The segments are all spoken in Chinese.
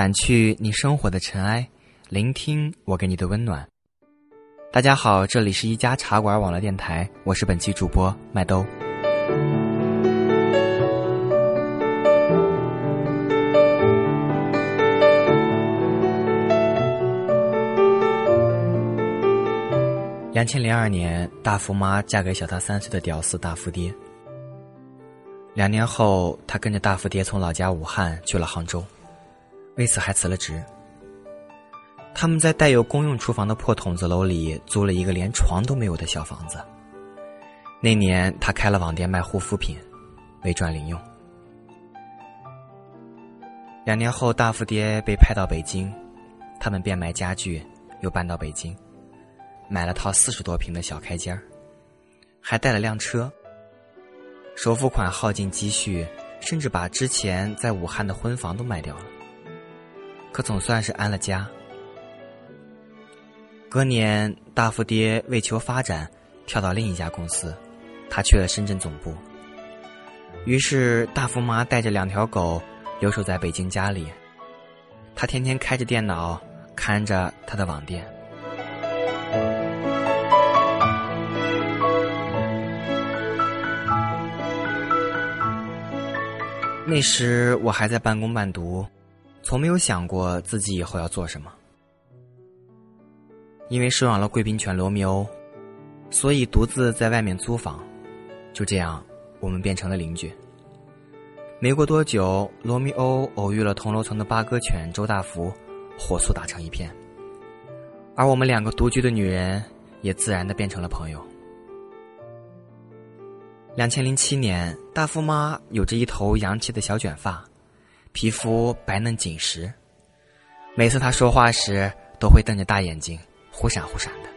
掸去你生活的尘埃，聆听我给你的温暖。大家好，这里是一家茶馆网络电台，我是本期主播麦兜。两千零二年，大福妈嫁给小她三岁的屌丝大福爹。两年后，她跟着大福爹从老家武汉去了杭州，为此还辞了职。他们在带有公用厨房的破筒子楼里租了一个连床都没有的小房子。那年，他开了网店卖护肤品，为赚零用。两年后，大富爹被派到北京，他们变卖家具，又搬到北京。买了套四十多平的小开间，还带了辆车。首付款耗尽积蓄，甚至把之前在武汉的婚房都卖掉了。可总算是安了家。隔年，大福爹为求发展，跳到另一家公司，他去了深圳总部。于是，大福妈带着两条狗留守在北京家里，他天天开着电脑看着他的网店。那时我还在半工半读，从没有想过自己以后要做什么。因为收养了贵宾犬罗密欧，所以独自在外面租房。就这样，我们变成了邻居。没过多久，罗密欧偶遇了同楼层的八哥犬周大福，火速打成一片。而我们两个独居的女人，也自然的变成了朋友。两千零七年，大富妈有着一头洋气的小卷发，皮肤白嫩紧实。每次她说话时，都会瞪着大眼睛，忽闪忽闪的，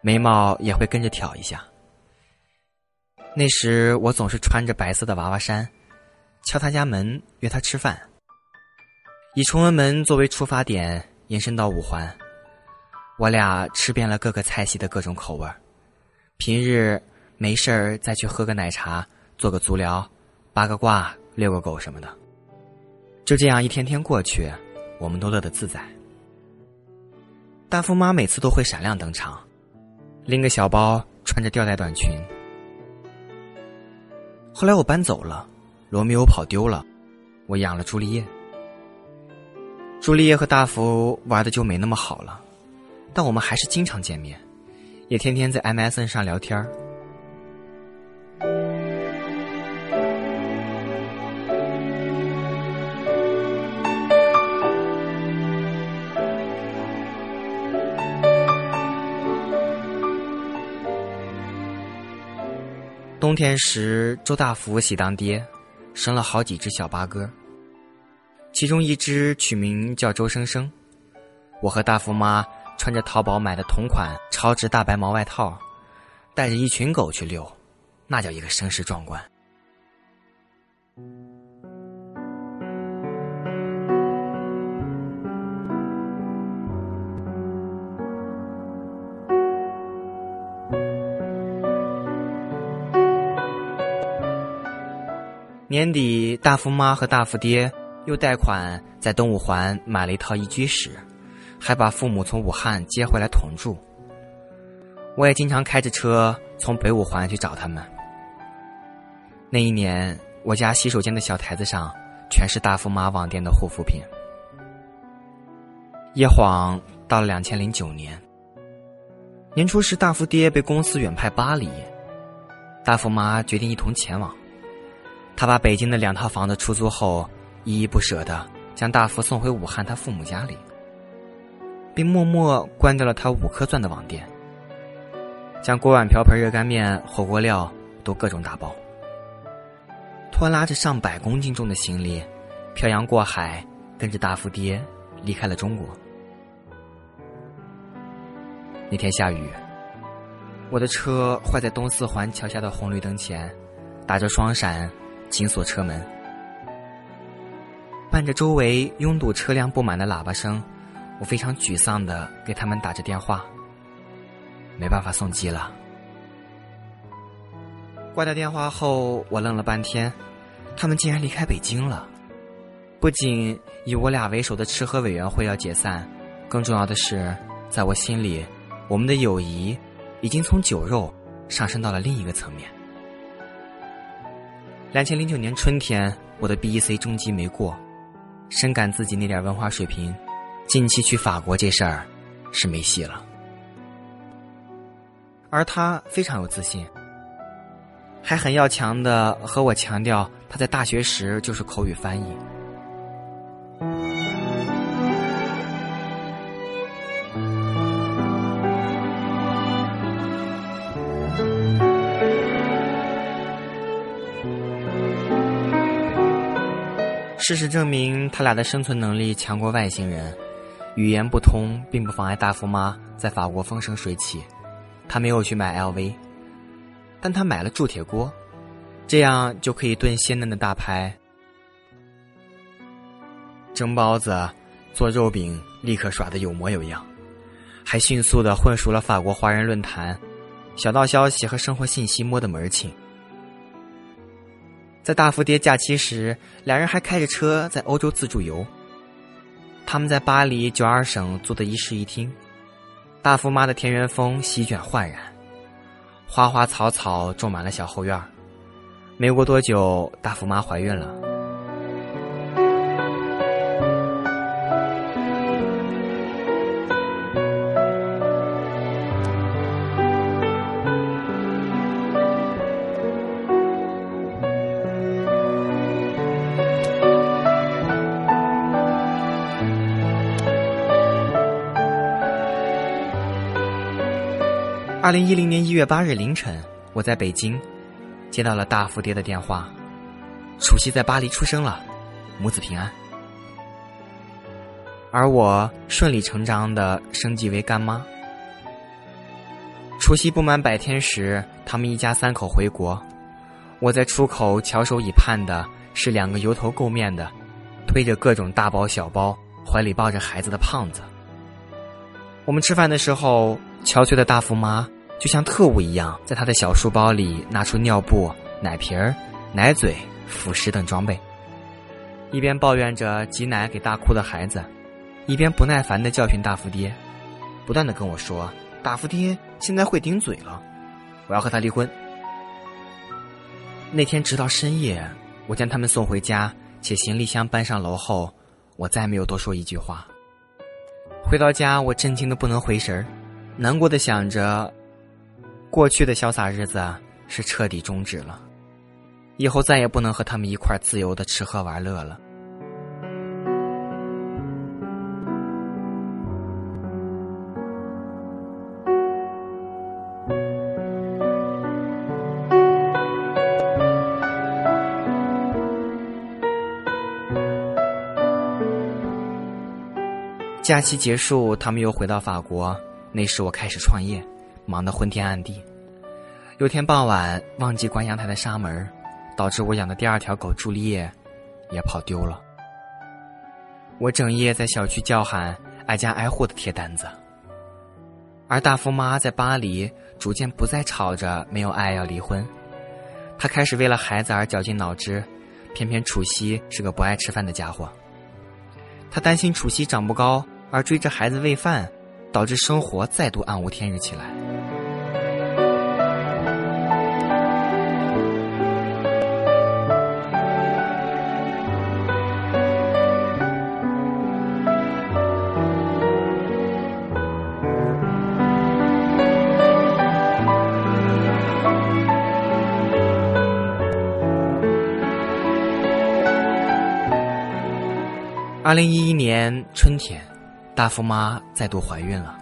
眉毛也会跟着挑一下。那时我总是穿着白色的娃娃衫，敲她家门约她吃饭。以崇文门作为出发点，延伸到五环，我俩吃遍了各个菜系的各种口味平日。没事儿，再去喝个奶茶，做个足疗，八个卦，遛个狗什么的。就这样一天天过去，我们都乐得自在。大富妈每次都会闪亮登场，拎个小包，穿着吊带短裙。后来我搬走了，罗密欧跑丢了，我养了朱丽叶。朱丽叶和大福玩的就没那么好了，但我们还是经常见面，也天天在 MSN 上聊天儿。冬天时，周大福喜当爹，生了好几只小八哥。其中一只取名叫周生生。我和大福妈穿着淘宝买的同款超值大白毛外套，带着一群狗去遛，那叫一个声势壮观。年底，大福妈和大福爹又贷款在东五环买了一套一居室，还把父母从武汉接回来同住。我也经常开着车从北五环去找他们。那一年，我家洗手间的小台子上全是大福妈网店的护肤品。一晃到了两千零九年，年初时，大福爹被公司远派巴黎，大福妈决定一同前往。他把北京的两套房子出租后，依依不舍的将大福送回武汉他父母家里，并默默关掉了他五颗钻的网店，将锅碗瓢盆、热干面、火锅料都各种打包，拖拉着上百公斤重的行李，漂洋过海，跟着大福爹离开了中国。那天下雨，我的车坏在东四环桥下的红绿灯前，打着双闪。紧锁车门，伴着周围拥堵车辆不满的喇叭声，我非常沮丧的给他们打着电话。没办法送机了。挂掉电话后，我愣了半天，他们竟然离开北京了。不仅以我俩为首的吃喝委员会要解散，更重要的是，在我心里，我们的友谊已经从酒肉上升到了另一个层面。两千零九年春天，我的 B.E.C 中级没过，深感自己那点文化水平，近期去法国这事儿是没戏了。而他非常有自信，还很要强的和我强调，他在大学时就是口语翻译。事实证明，他俩的生存能力强过外星人，语言不通并不妨碍大富妈在法国风生水起。他没有去买 LV，但他买了铸铁锅，这样就可以炖鲜嫩的大排、蒸包子、做肉饼，立刻耍得有模有样，还迅速的混熟了法国华人论坛、小道消息和生活信息，摸得门儿清。在大福爹假期时，两人还开着车在欧洲自助游。他们在巴黎九二省租的一室一厅。大福妈的田园风席卷焕然，花花草草种满了小后院没过多久，大福妈怀孕了。二零一零年一月八日凌晨，我在北京接到了大福爹的电话，楚曦在巴黎出生了，母子平安。而我顺理成章的升级为干妈。除夕不满百天时，他们一家三口回国，我在出口翘首以盼的是两个油头垢面的、推着各种大包小包、怀里抱着孩子的胖子。我们吃饭的时候，憔悴的大福妈。就像特务一样，在他的小书包里拿出尿布、奶瓶、奶嘴、辅食等装备，一边抱怨着挤奶给大哭的孩子，一边不耐烦的教训大福爹，不断的跟我说：“大福爹现在会顶嘴了，我要和他离婚。”那天直到深夜，我将他们送回家，且行李箱搬上楼后，我再没有多说一句话。回到家，我震惊的不能回神儿，难过的想着。过去的潇洒日子是彻底终止了，以后再也不能和他们一块自由的吃喝玩乐了。假期结束，他们又回到法国，那时我开始创业。忙得昏天暗地，有天傍晚忘记关阳台的纱门，导致我养的第二条狗朱丽叶也跑丢了。我整夜在小区叫喊，挨家挨户的贴单子。而大福妈在巴黎逐渐不再吵着没有爱要离婚，她开始为了孩子而绞尽脑汁，偏偏楚曦是个不爱吃饭的家伙。她担心楚曦长不高而追着孩子喂饭，导致生活再度暗无天日起来。二零一一年春天，大福妈再度怀孕了。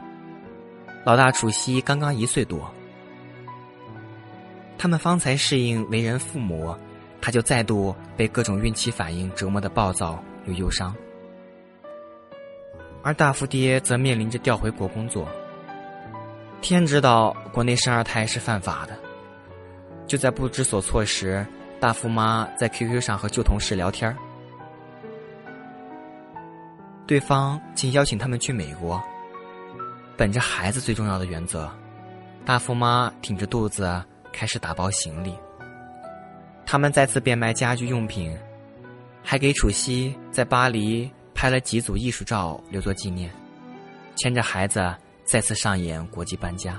老大楚曦刚刚一岁多，他们方才适应为人父母，他就再度被各种孕期反应折磨的暴躁又忧伤。而大福爹则面临着调回国工作。天知道国内生二胎是犯法的。就在不知所措时，大福妈在 QQ 上和旧同事聊天对方竟邀请他们去美国。本着孩子最重要的原则，大富妈挺着肚子开始打包行李。他们再次变卖家居用品，还给楚西在巴黎拍了几组艺术照留作纪念，牵着孩子再次上演国际搬家。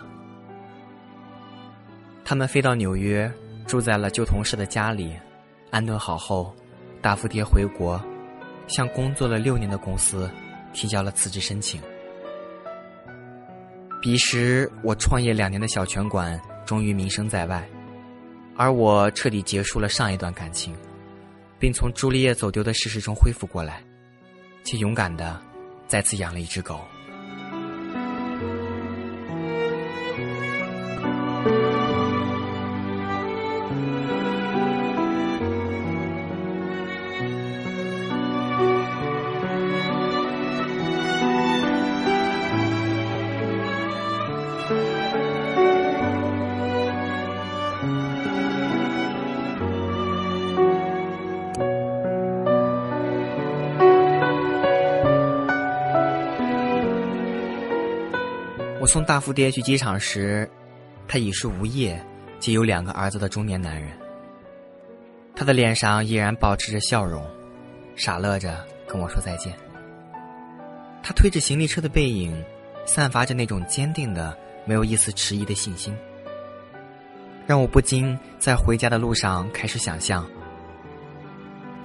他们飞到纽约，住在了旧同事的家里，安顿好后，大富爹回国，向工作了六年的公司提交了辞职申请。彼时，我创业两年的小拳馆终于名声在外，而我彻底结束了上一段感情，并从朱丽叶走丢的事实中恢复过来，且勇敢的再次养了一只狗。我送大富爹去机场时，他已是无业，且有两个儿子的中年男人。他的脸上依然保持着笑容，傻乐着跟我说再见。他推着行李车的背影，散发着那种坚定的、没有一丝迟疑的信心，让我不禁在回家的路上开始想象：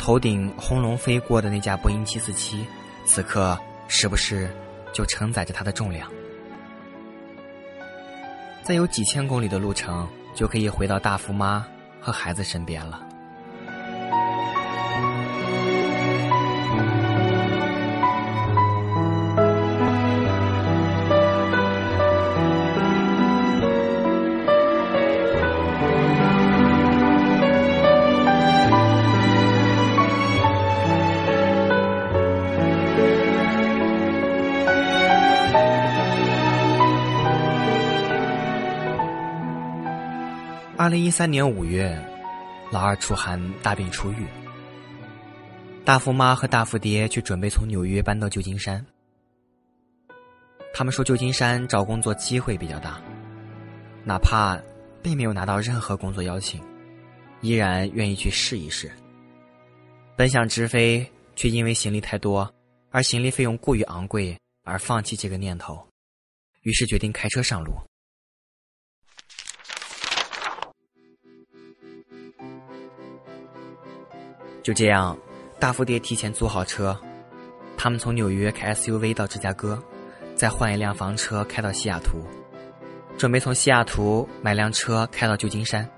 头顶轰隆飞过的那架波音七四七，此刻是不是就承载着他的重量？再有几千公里的路程，就可以回到大福妈和孩子身边了。二零一三年五月，老二楚寒大病初愈。大富妈和大富爹却准备从纽约搬到旧金山。他们说旧金山找工作机会比较大，哪怕并没有拿到任何工作邀请，依然愿意去试一试。本想直飞，却因为行李太多，而行李费用过于昂贵而放弃这个念头，于是决定开车上路。就这样，大富爹提前租好车，他们从纽约开 SUV 到芝加哥，再换一辆房车开到西雅图，准备从西雅图买辆车开到旧金山，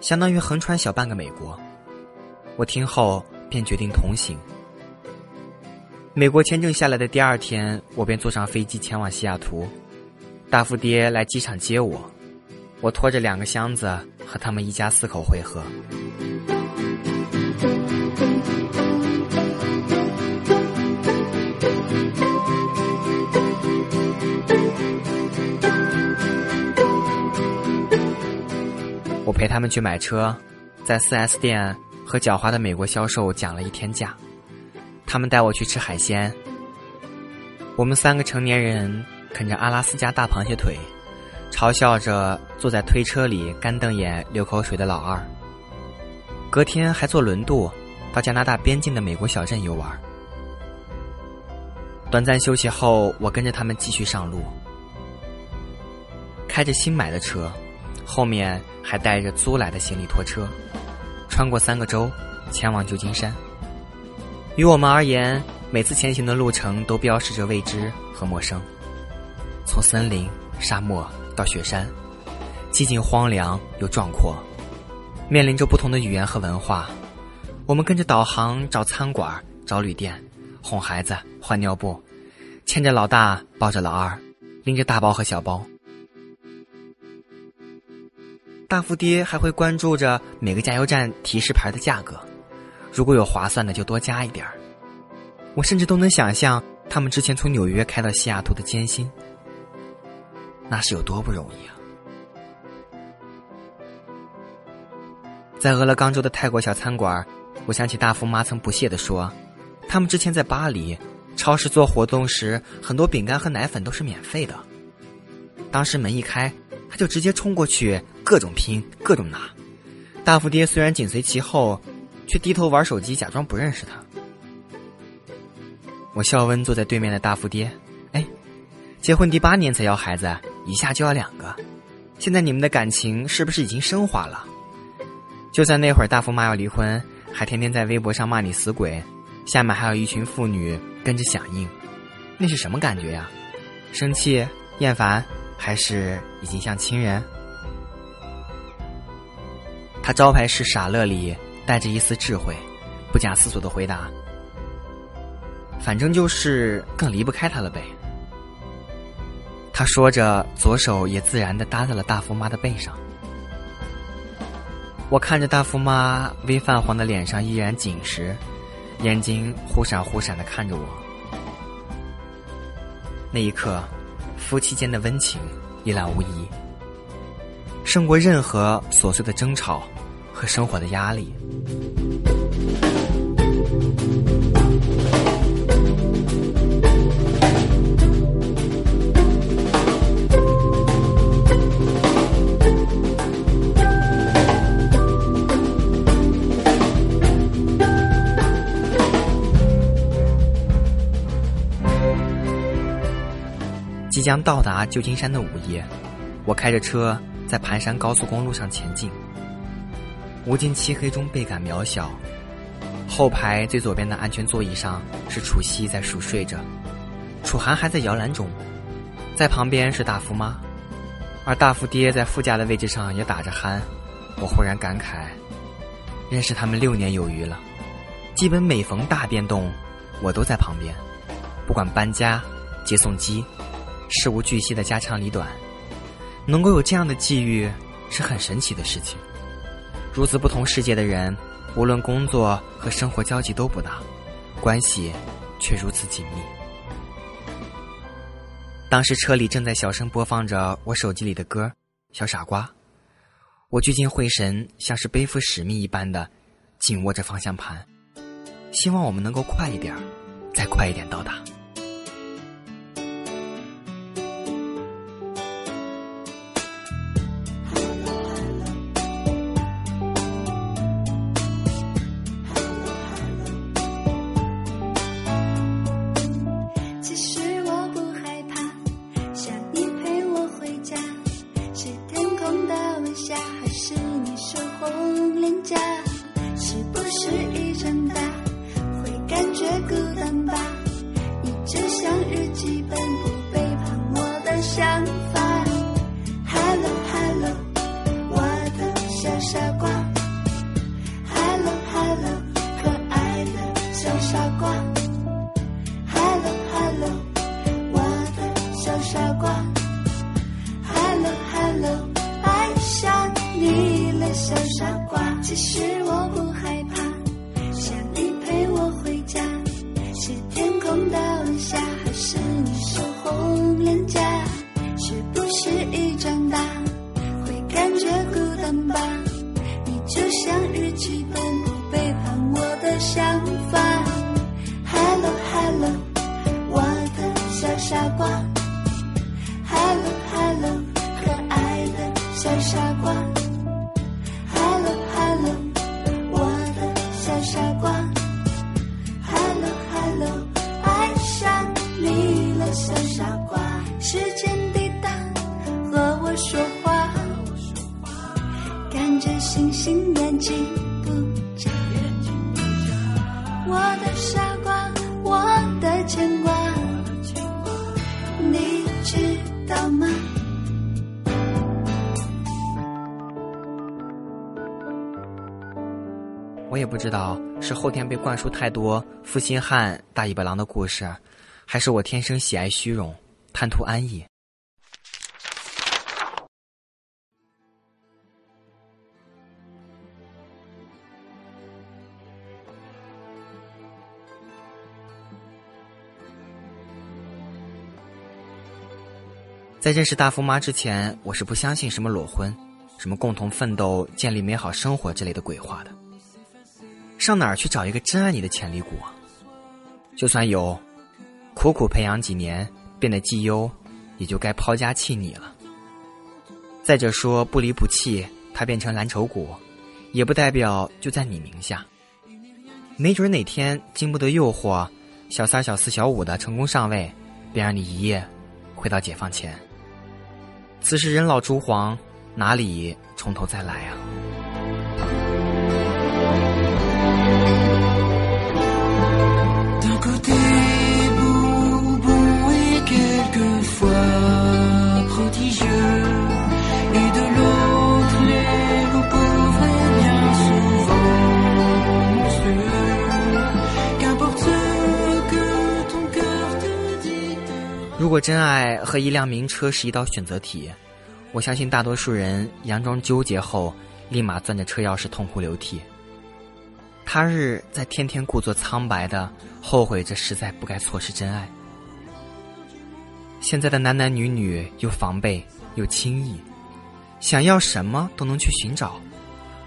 相当于横穿小半个美国。我听后便决定同行。美国签证下来的第二天，我便坐上飞机前往西雅图，大富爹来机场接我，我拖着两个箱子和他们一家四口会合。陪他们去买车，在 4S 店和狡猾的美国销售讲了一天价。他们带我去吃海鲜。我们三个成年人啃着阿拉斯加大螃蟹腿，嘲笑着坐在推车里干瞪眼流口水的老二。隔天还坐轮渡到加拿大边境的美国小镇游玩。短暂休息后，我跟着他们继续上路，开着新买的车。后面还带着租来的行李拖车，穿过三个州，前往旧金山。于我们而言，每次前行的路程都标示着未知和陌生。从森林、沙漠到雪山，寂静荒凉又壮阔，面临着不同的语言和文化。我们跟着导航找餐馆、找旅店，哄孩子、换尿布，牵着老大抱着老二，拎着大包和小包。大富爹还会关注着每个加油站提示牌的价格，如果有划算的就多加一点儿。我甚至都能想象他们之前从纽约开到西雅图的艰辛，那是有多不容易啊！在俄勒冈州的泰国小餐馆，我想起大富妈曾不屑地说，他们之前在巴黎超市做活动时，很多饼干和奶粉都是免费的。当时门一开。他就直接冲过去，各种拼，各种拿。大富爹虽然紧随其后，却低头玩手机，假装不认识他。我笑问坐在对面的大富爹：“哎，结婚第八年才要孩子，一下就要两个，现在你们的感情是不是已经升华了？就算那会儿大富妈要离婚，还天天在微博上骂你死鬼，下面还有一群妇女跟着响应，那是什么感觉呀？生气、厌烦，还是已经像亲人？”他招牌式傻乐里带着一丝智慧，不假思索的回答：“反正就是更离不开他了呗。”他说着，左手也自然的搭在了大福妈的背上。我看着大福妈微泛黄的脸上依然紧实，眼睛忽闪忽闪的看着我。那一刻，夫妻间的温情一览无遗，胜过任何琐碎的争吵。和生活的压力。即将到达旧金山的午夜，我开着车在盘山高速公路上前进。无尽漆黑中倍感渺小，后排最左边的安全座椅上是楚曦在熟睡着，楚涵还在摇篮中，在旁边是大福妈，而大福爹在副驾的位置上也打着鼾。我忽然感慨，认识他们六年有余了，基本每逢大变动，我都在旁边，不管搬家、接送机，事无巨细的家长里短，能够有这样的际遇是很神奇的事情。如此不同世界的人，无论工作和生活交集都不大，关系却如此紧密。当时车里正在小声播放着我手机里的歌《小傻瓜》，我聚精会神，像是背负使命一般的紧握着方向盘，希望我们能够快一点，再快一点到达。我也不知道是后天被灌输太多负心汉、大尾巴狼的故事，还是我天生喜爱虚荣，贪图安逸。在认识大富妈之前，我是不相信什么裸婚、什么共同奋斗、建立美好生活之类的鬼话的。上哪儿去找一个真爱你的潜力股啊？就算有，苦苦培养几年变得绩优，也就该抛家弃你了。再者说，不离不弃，它变成蓝筹股，也不代表就在你名下。没准哪天经不得诱惑，小三、小四、小五的成功上位，便让你一夜回到解放前。此时人老珠黄，哪里从头再来啊？如果真爱和一辆名车是一道选择题，我相信大多数人佯装纠结后，立马攥着车钥匙痛哭流涕。他日在天天故作苍白的后悔着，实在不该错失真爱。现在的男男女女又防备又轻易，想要什么都能去寻找，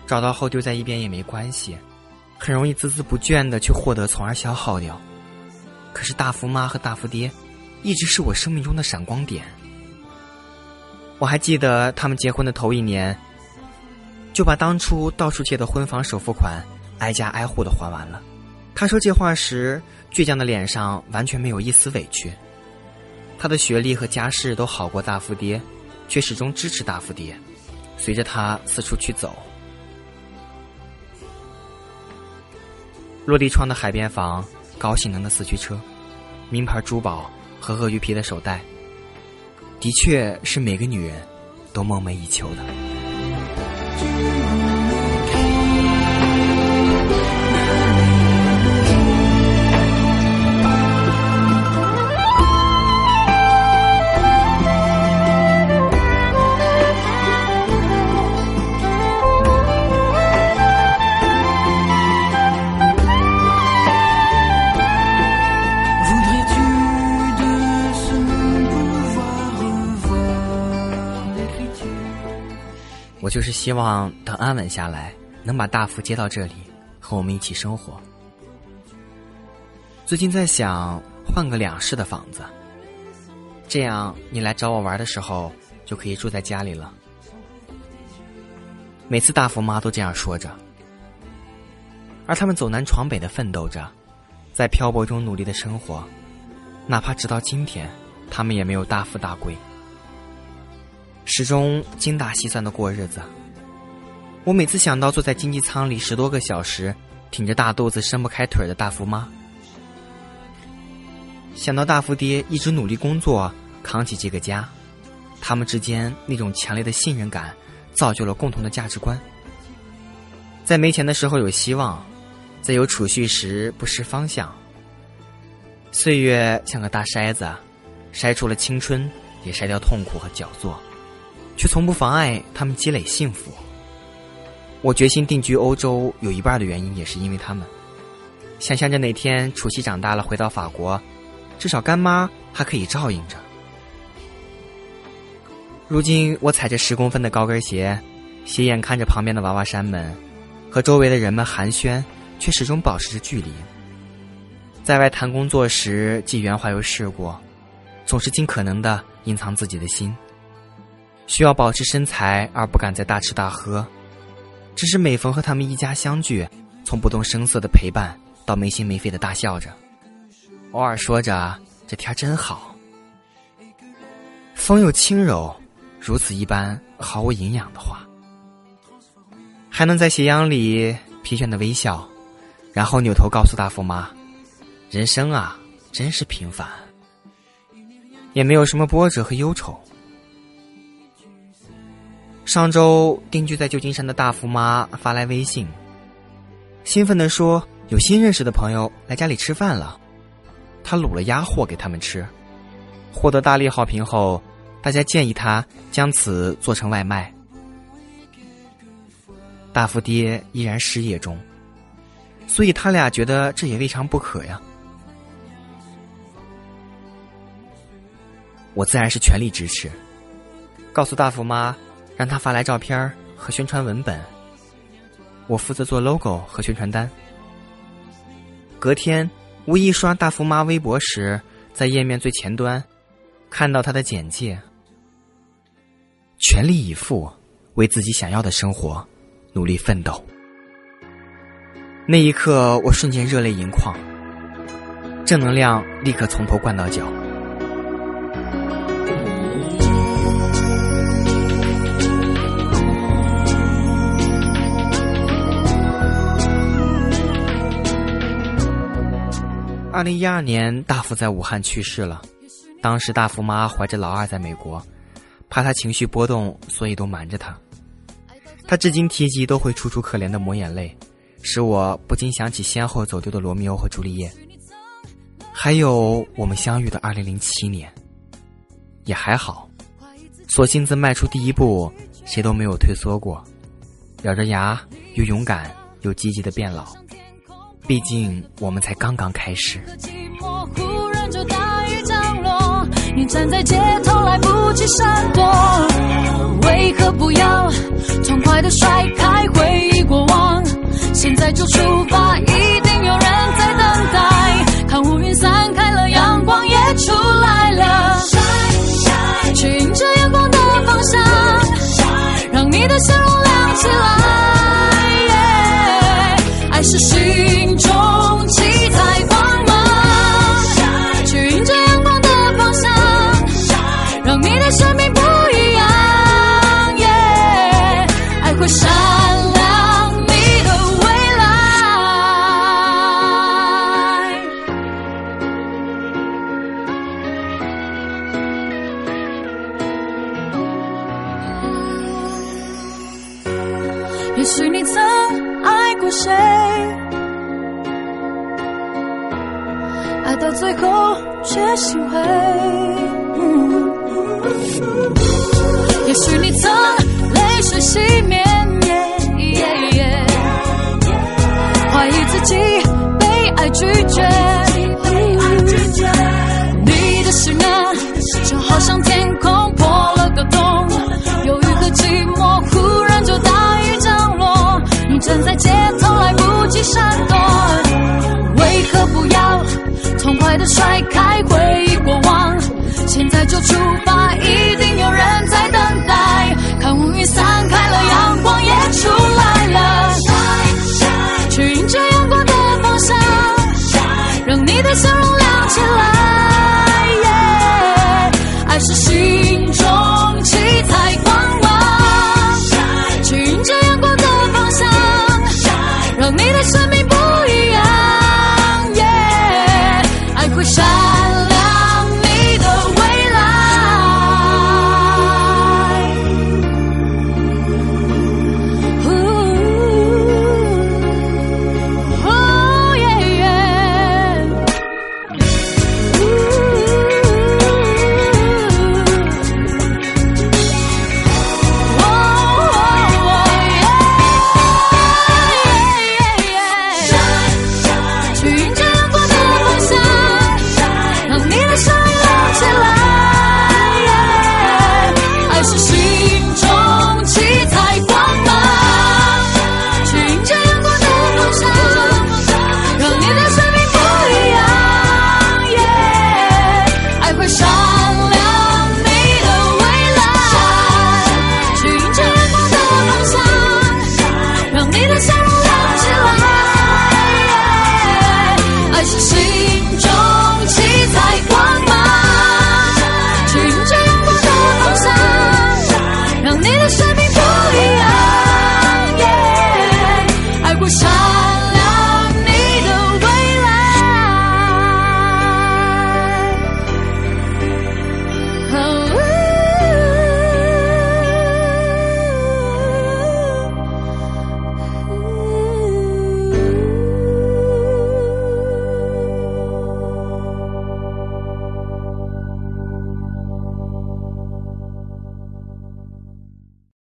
找到后丢在一边也没关系，很容易孜孜不倦的去获得，从而消耗掉。可是大福妈和大福爹。一直是我生命中的闪光点。我还记得他们结婚的头一年，就把当初到处借的婚房首付款挨家挨户的还完了。他说这话时，倔强的脸上完全没有一丝委屈。他的学历和家世都好过大富爹，却始终支持大富爹，随着他四处去走。落地窗的海边房，高性能的四驱车，名牌珠宝。和鳄鱼皮的手袋，的确是每个女人都梦寐以求的。就是希望等安稳下来，能把大福接到这里，和我们一起生活。最近在想换个两室的房子，这样你来找我玩的时候就可以住在家里了。每次大福妈都这样说着，而他们走南闯北的奋斗着，在漂泊中努力的生活，哪怕直到今天，他们也没有大富大贵。始终精打细算的过日子。我每次想到坐在经济舱里十多个小时，挺着大肚子伸不开腿的大福妈，想到大福爹一直努力工作扛起这个家，他们之间那种强烈的信任感，造就了共同的价值观。在没钱的时候有希望，在有储蓄时不失方向。岁月像个大筛子，筛出了青春，也筛掉痛苦和焦作。却从不妨碍他们积累幸福。我决心定居欧洲，有一半的原因也是因为他们。想象着哪天楚西长大了回到法国，至少干妈还可以照应着。如今我踩着十公分的高跟鞋，斜眼看着旁边的娃娃山们，和周围的人们寒暄，却始终保持着距离。在外谈工作时，既圆滑又世故，总是尽可能的隐藏自己的心。需要保持身材而不敢再大吃大喝，只是每逢和他们一家相聚，从不动声色的陪伴到没心没肺的大笑着，偶尔说着“这天真好”，风又轻柔，如此一般毫无营养的话，还能在斜阳里疲倦的微笑，然后扭头告诉大富妈：“人生啊，真是平凡，也没有什么波折和忧愁。”上周定居在旧金山的大福妈发来微信，兴奋地说：“有新认识的朋友来家里吃饭了。”他卤了鸭货给他们吃，获得大力好评后，大家建议他将此做成外卖。大福爹依然失业中，所以他俩觉得这也未尝不可呀。我自然是全力支持，告诉大福妈。让他发来照片和宣传文本，我负责做 logo 和宣传单。隔天，无意刷大福妈微博时，在页面最前端看到他的简介：全力以赴，为自己想要的生活努力奋斗。那一刻，我瞬间热泪盈眶，正能量立刻从头灌到脚。二零一二年，大福在武汉去世了。当时大福妈怀着老二在美国，怕他情绪波动，所以都瞒着他。他至今提及都会楚楚可怜的抹眼泪，使我不禁想起先后走丢的罗密欧和朱丽叶，还有我们相遇的二零零七年。也还好，索性自迈出第一步，谁都没有退缩过，咬着牙又勇敢又积极的变老。毕竟我们才刚刚开始。你站在街头来不及闪躲，为何不要痛快的甩开回忆过往？现在就出发，一定有人在等待。看乌云散开了，阳光也出来了。去迎着阳光的方向，让你的笑容亮起来。爱是心中七彩光芒，去迎着阳光的方向，让你的生命不一样。爱会闪亮你的未来。也许你曾谁，爱到最后却心灰。也许你曾泪水熄灭，怀疑自己被爱拒绝。站在街头来不及闪躲，为何不要痛快的甩开回忆过往？现在就出发，一定有人在等待。看乌云散开了，阳光也出来了。去迎着阳光的方向，让你的笑容亮起来。